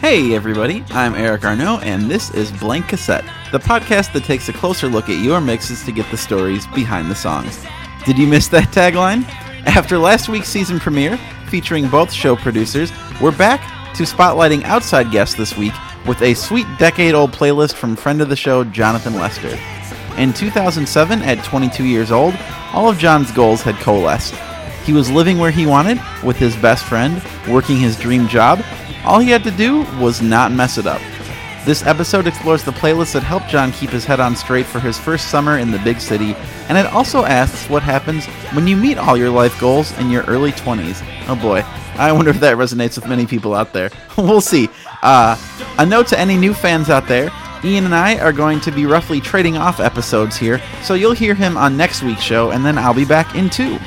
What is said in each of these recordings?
Hey, everybody, I'm Eric Arnault, and this is Blank Cassette, the podcast that takes a closer look at your mixes to get the stories behind the songs. Did you miss that tagline? After last week's season premiere, featuring both show producers, we're back to spotlighting outside guests this week with a sweet decade old playlist from friend of the show, Jonathan Lester. In 2007, at 22 years old, all of Jon's goals had coalesced. He was living where he wanted, with his best friend, working his dream job. All he had to do was not mess it up. This episode explores the playlist that helped Jon keep his head on straight for his first summer in the big city, and it also asks what happens when you meet all your life goals in your early 20s. Oh boy, I wonder if that resonates with many people out there. we'll see. Uh, a note to any new fans out there Ian and I are going to be roughly trading off episodes here, so you'll hear him on next week's show, and then I'll be back in two.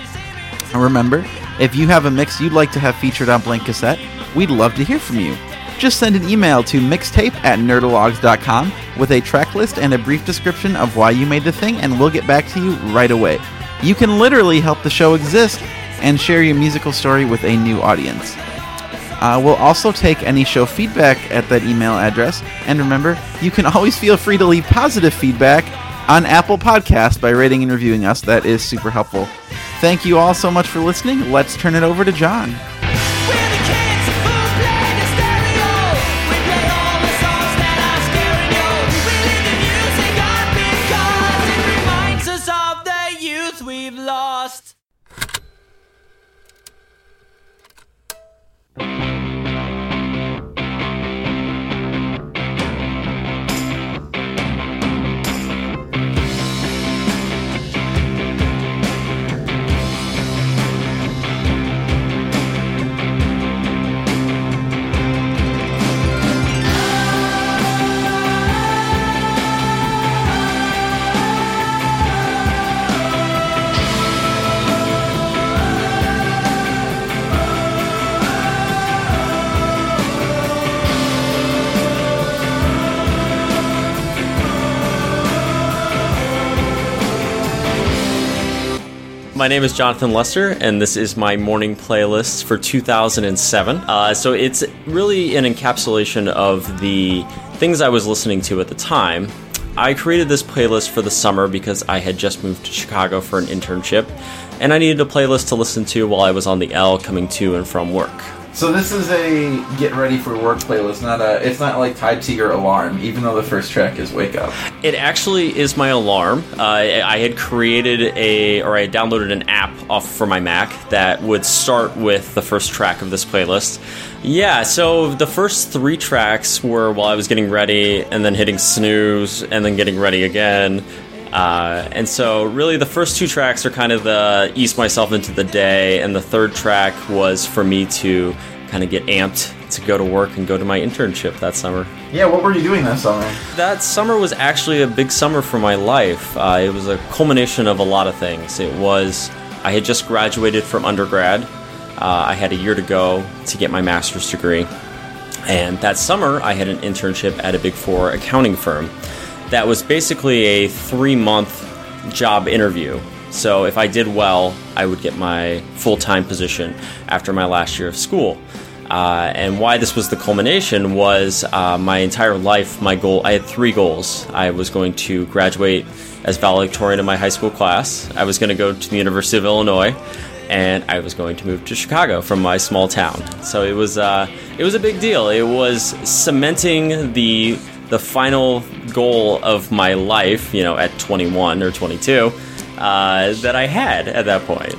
Remember, if you have a mix you'd like to have featured on Blank Cassette, we'd love to hear from you. Just send an email to mixtape at nerdalogs.com with a track list and a brief description of why you made the thing, and we'll get back to you right away. You can literally help the show exist and share your musical story with a new audience. Uh, we'll also take any show feedback at that email address. And remember, you can always feel free to leave positive feedback on Apple Podcasts by rating and reviewing us. That is super helpful. Thank you all so much for listening. Let's turn it over to Jon. My name is Jonathan Lester, and this is my morning playlist for 2007. Uh, so it's really an encapsulation of the things I was listening to at the time. I created this playlist for the summer because I had just moved to Chicago for an internship, and I needed a playlist to listen to while I was on the L coming to and from work. So this is a get ready for work playlist, not a. It's not like tied to your alarm, even though the first track is "Wake Up." It actually is my alarm. Uh, I had created a, or I downloaded an app off for my Mac that would start with the first track of this playlist. Yeah, so the first three tracks were while I was getting ready, and then hitting snooze, and then getting ready again. Uh, and so, really, the first two tracks are kind of the ease myself into the day, and the third track was for me to kind of get amped to go to work and go to my internship that summer. Yeah, what were you doing that summer? That summer was actually a big summer for my life. Uh, it was a culmination of a lot of things. It was, I had just graduated from undergrad, uh, I had a year to go to get my master's degree. And that summer, I had an internship at a Big Four accounting firm that was basically a three month job interview. So if I did well, I would get my full time position after my last year of school. Uh, and why this was the culmination was uh, my entire life, my goal, I had three goals. I was going to graduate as valedictorian in my high school class, I was going to go to the University of Illinois, and I was going to move to Chicago from my small town. So it was, uh, it was a big deal. It was cementing the the final goal of my life, you know, at 21 or 22, uh, that I had at that point.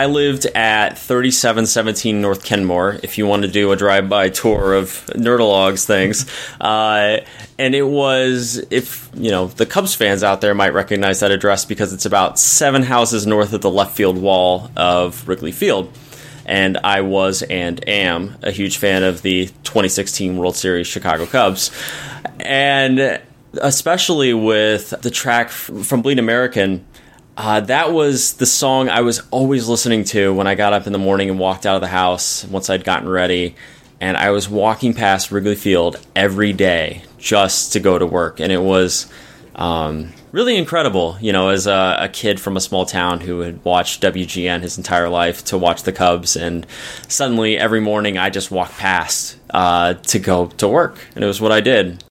I lived at 3717 North Kenmore. If you want to do a drive-by tour of Nerdalogs things, uh, and it was if you know the Cubs fans out there might recognize that address because it's about seven houses north of the left field wall of Wrigley Field. And I was and am a huge fan of the 2016 World Series Chicago Cubs, and especially with the track from Bleed American. Uh, that was the song I was always listening to when I got up in the morning and walked out of the house once I'd gotten ready. And I was walking past Wrigley Field every day just to go to work. And it was um, really incredible, you know, as a, a kid from a small town who had watched WGN his entire life to watch the Cubs. And suddenly every morning I just walked past uh, to go to work. And it was what I did.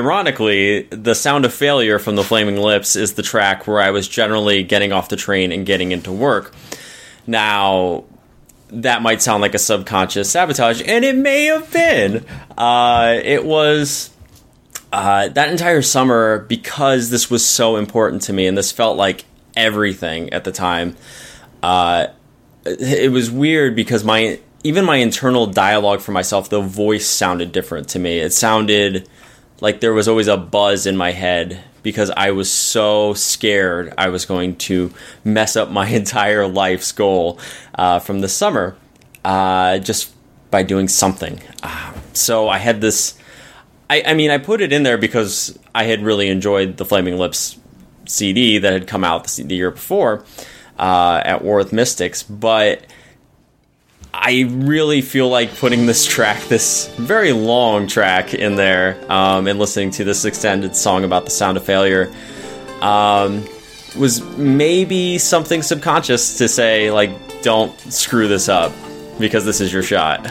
Ironically, the sound of failure from the Flaming Lips is the track where I was generally getting off the train and getting into work. Now, that might sound like a subconscious sabotage, and it may have been. Uh, it was uh, that entire summer because this was so important to me, and this felt like everything at the time. Uh, it was weird because my even my internal dialogue for myself, the voice sounded different to me. It sounded like there was always a buzz in my head because I was so scared I was going to mess up my entire life's goal uh, from the summer uh, just by doing something. Uh, so I had this. I, I mean, I put it in there because I had really enjoyed the Flaming Lips CD that had come out the, year before uh, at War with Mystics, but I really feel like putting this track, this very long track, in there um, and listening to this extended song about the sound of failure um, was maybe something subconscious to say, like, don't screw this up because this is your shot.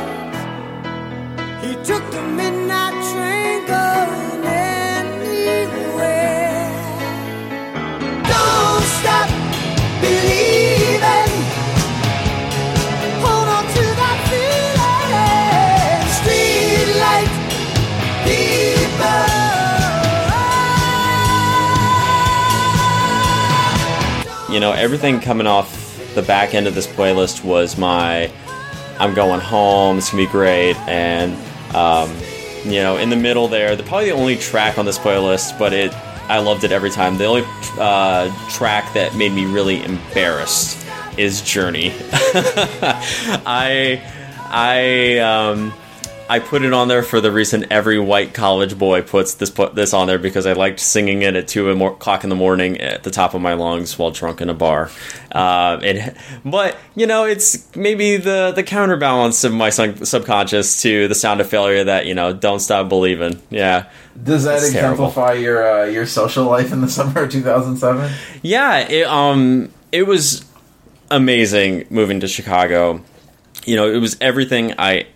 Know, everything coming off the back end of this playlist was my I'm going home, it's gonna be great, and um, you know, in the middle there, the probably the only track on this playlist, but it I loved it every time. The only uh, track that made me really embarrassed is Journey. I I um, I put it on there for the reason every white college boy puts this put this on there because I liked singing it at two o'clock in the morning at the top of my lungs while drunk in a bar. Uh, it, but you know, it's maybe the the counterbalance of my sub- subconscious to the sound of failure that you know, don't stop believing. Yeah. Does that It's terrible. exemplify your uh, your social life in the summer of 2007? Yeah, it um it was amazing moving to Chicago. You know, it was everything I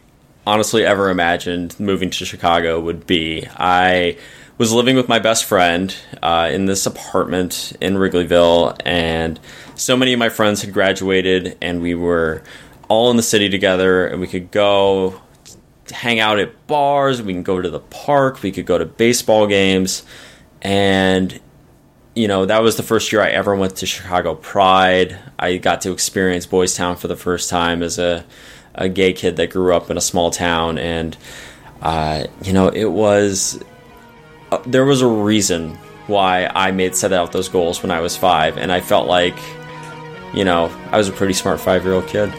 honestly ever imagined moving to Chicago would be. I was living with my best friend uh, in this apartment in Wrigleyville, and so many of my friends had graduated, and we were all in the city together, and we could go hang out at bars, we can go to the park, we could go to baseball games, and you know, that was the first year I ever went to Chicago Pride. I got to experience Boys Town for the first time as a, a gay kid that grew up in a small town. And, uh, you know, it was, uh, there was a reason why I made set out those goals when I was five. And I felt like, you know, I was a pretty smart five year old kid.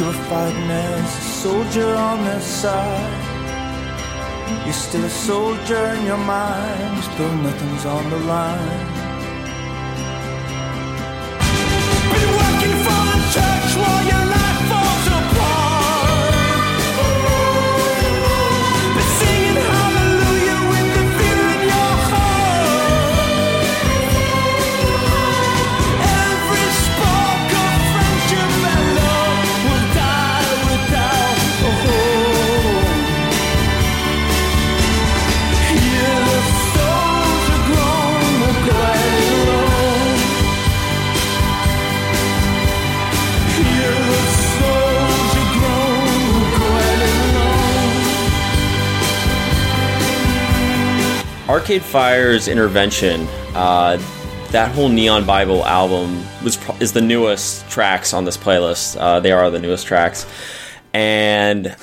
You were fighting as a soldier on their side. You're still a soldier in your mind, still nothing's on the line. Arcade Fire's intervention, uh, that whole Neon Bible album was is the newest tracks on this playlist. Uh, they are the newest tracks, and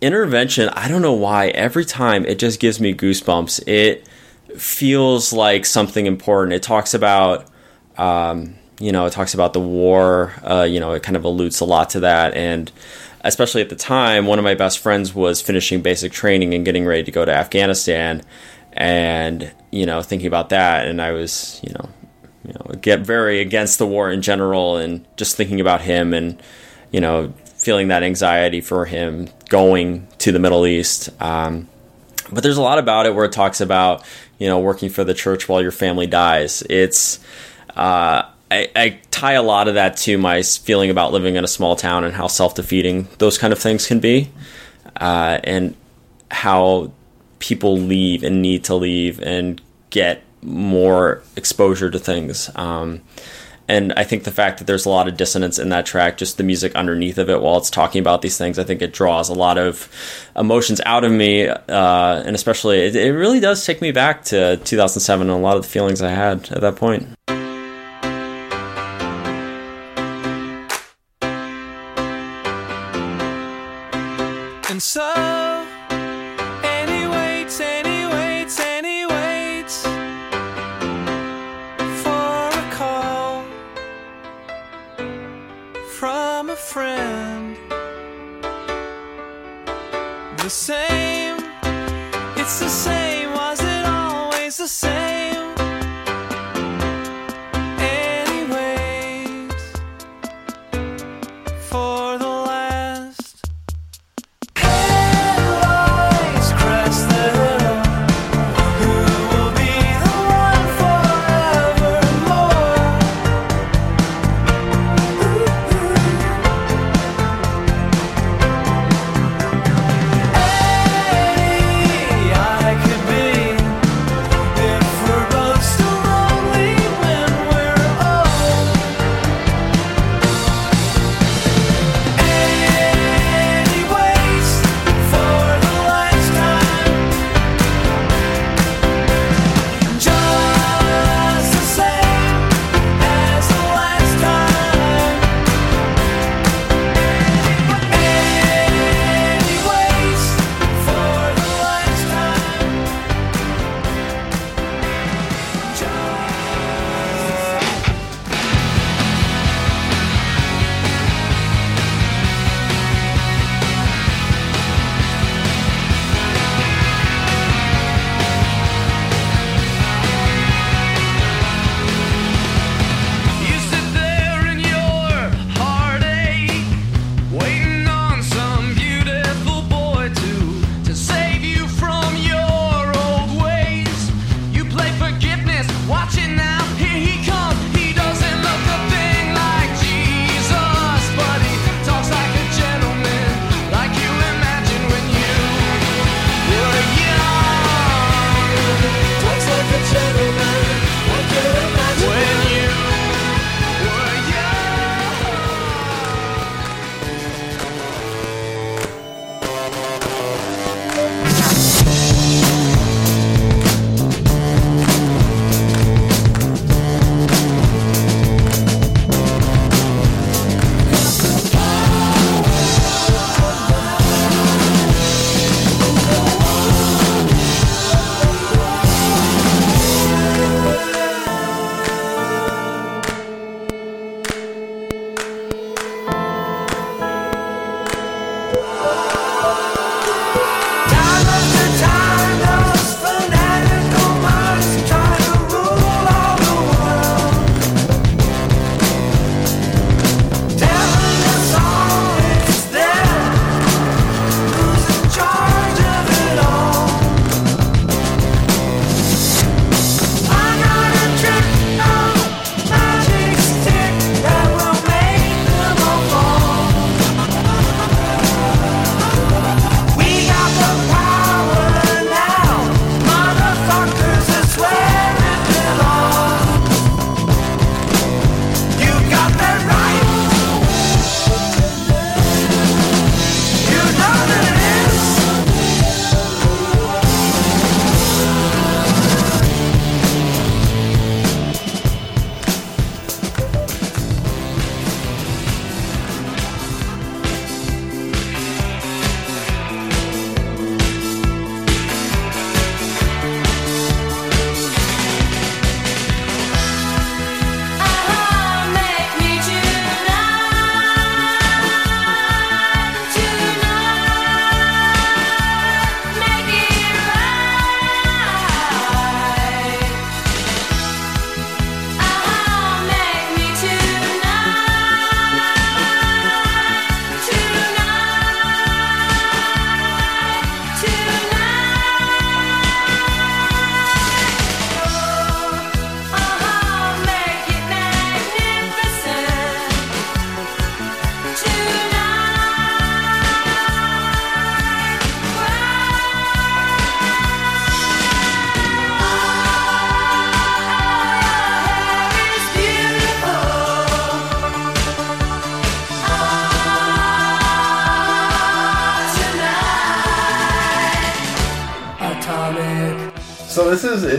intervention. I don't know why. Every time it just gives me goosebumps. It feels like something important. It talks about. Um, you know, it talks about the war. Uh, you know, it kind of alludes a lot to that, and especially at the time, one of my best friends was finishing basic training and getting ready to go to Afghanistan, and you know, thinking about that, and I was, you know, you know, get very against the war in general, and just thinking about him, and you know, feeling that anxiety for him going to the Middle East. Um, but there's a lot about it where it talks about you know working for the church while your family dies. It's uh, I, I tie a lot of that to my feeling about living in a small town and how self defeating those kind of things can be, uh, and how people leave and need to leave and get more exposure to things. Um, and I think the fact that there's a lot of dissonance in that track, just the music underneath of it while it's talking about these things, I think it draws a lot of emotions out of me. Uh, and especially, it, it really does take me back to 2007 and a lot of the feelings I had at that point. Same, it's the same, was it always the same?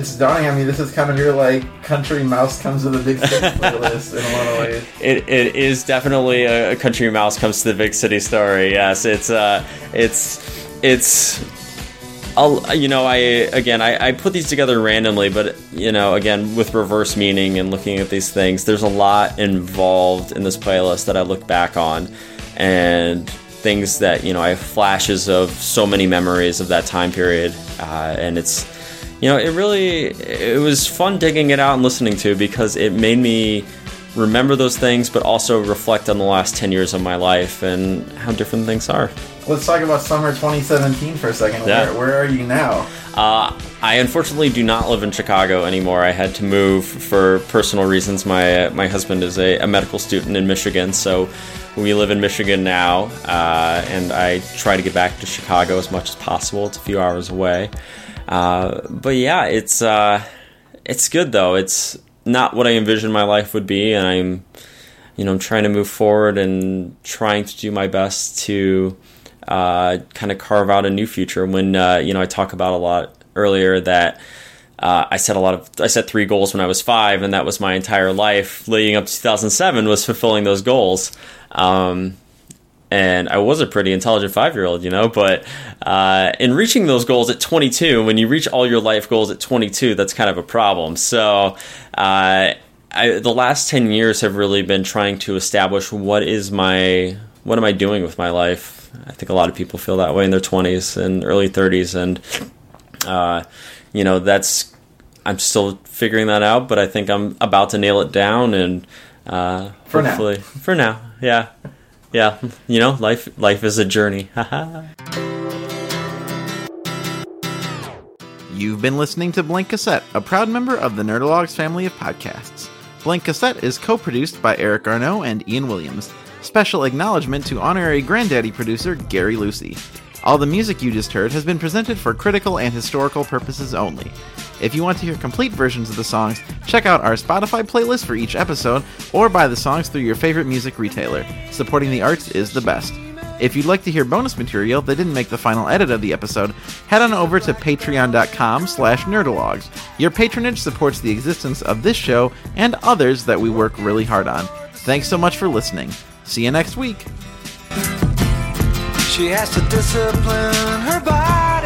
It's dawning on me. This is kind of your like country mouse comes to the big city playlist in a lot of ways. It, it is definitely a, a country mouse comes to the big city story. Yes, it's uh, it's it's. I'll, you know, I again, I, I put these together randomly, but you know, again, with reverse meaning and looking at these things, there's a lot involved in this playlist that I look back on, and things that you know, I have flashes of so many memories of that time period, uh, and it's you know, it really it was fun digging it out and listening to because it made me remember those things, but also reflect on the last ten years of my life and how different things are. Let's talk about summer 2017 for a second. Yeah. Where, where are you now? Uh, I unfortunately do not live in Chicago anymore. I had to move for personal reasons. My my husband is a, a medical student in Michigan, so we live in Michigan now, uh, and I try to get back to Chicago as much as possible. It's a few hours away, uh, but yeah, it's uh, it's good though. It's not what I envisioned my life would be, and I'm you know I'm trying to move forward and trying to do my best to uh, kind of carve out a new future. When uh, you know, I talk about a lot earlier that uh, I set a lot of I set three goals when I was five, and that was my entire life leading up to 2007 was fulfilling those goals. Um, and I was a pretty intelligent five year old, you know. But uh, in reaching those goals at 22, when you reach all your life goals at 22, that's kind of a problem. So. Uh, I, the last 10 years have really been trying to establish what is my what am I doing with my life? I think a lot of people feel that way in their 20s and early 30s, and uh, you know that's I'm still figuring that out, but I think I'm about to nail it down, and uh, For now. hopefully for now, yeah, yeah, you know, life life is a journey. You've been listening to Blank Cassette, a proud member of the Nerdologues family of podcasts. Blank Cassette is co produced by Eric Arnault and Ian Williams. Special acknowledgement to honorary granddaddy producer Gary Lucy. All the music you just heard has been presented for critical and historical purposes only. If you want to hear complete versions of the songs, check out our Spotify playlist for each episode or buy the songs through your favorite music retailer. Supporting the arts is the best. If you'd like to hear bonus material that didn't make the final edit of the episode, head on over to patreon.com slash nerdologues. Your patronage supports the existence of this show and others that we work really hard on. Thanks so much for listening. See you next week. She has to discipline her body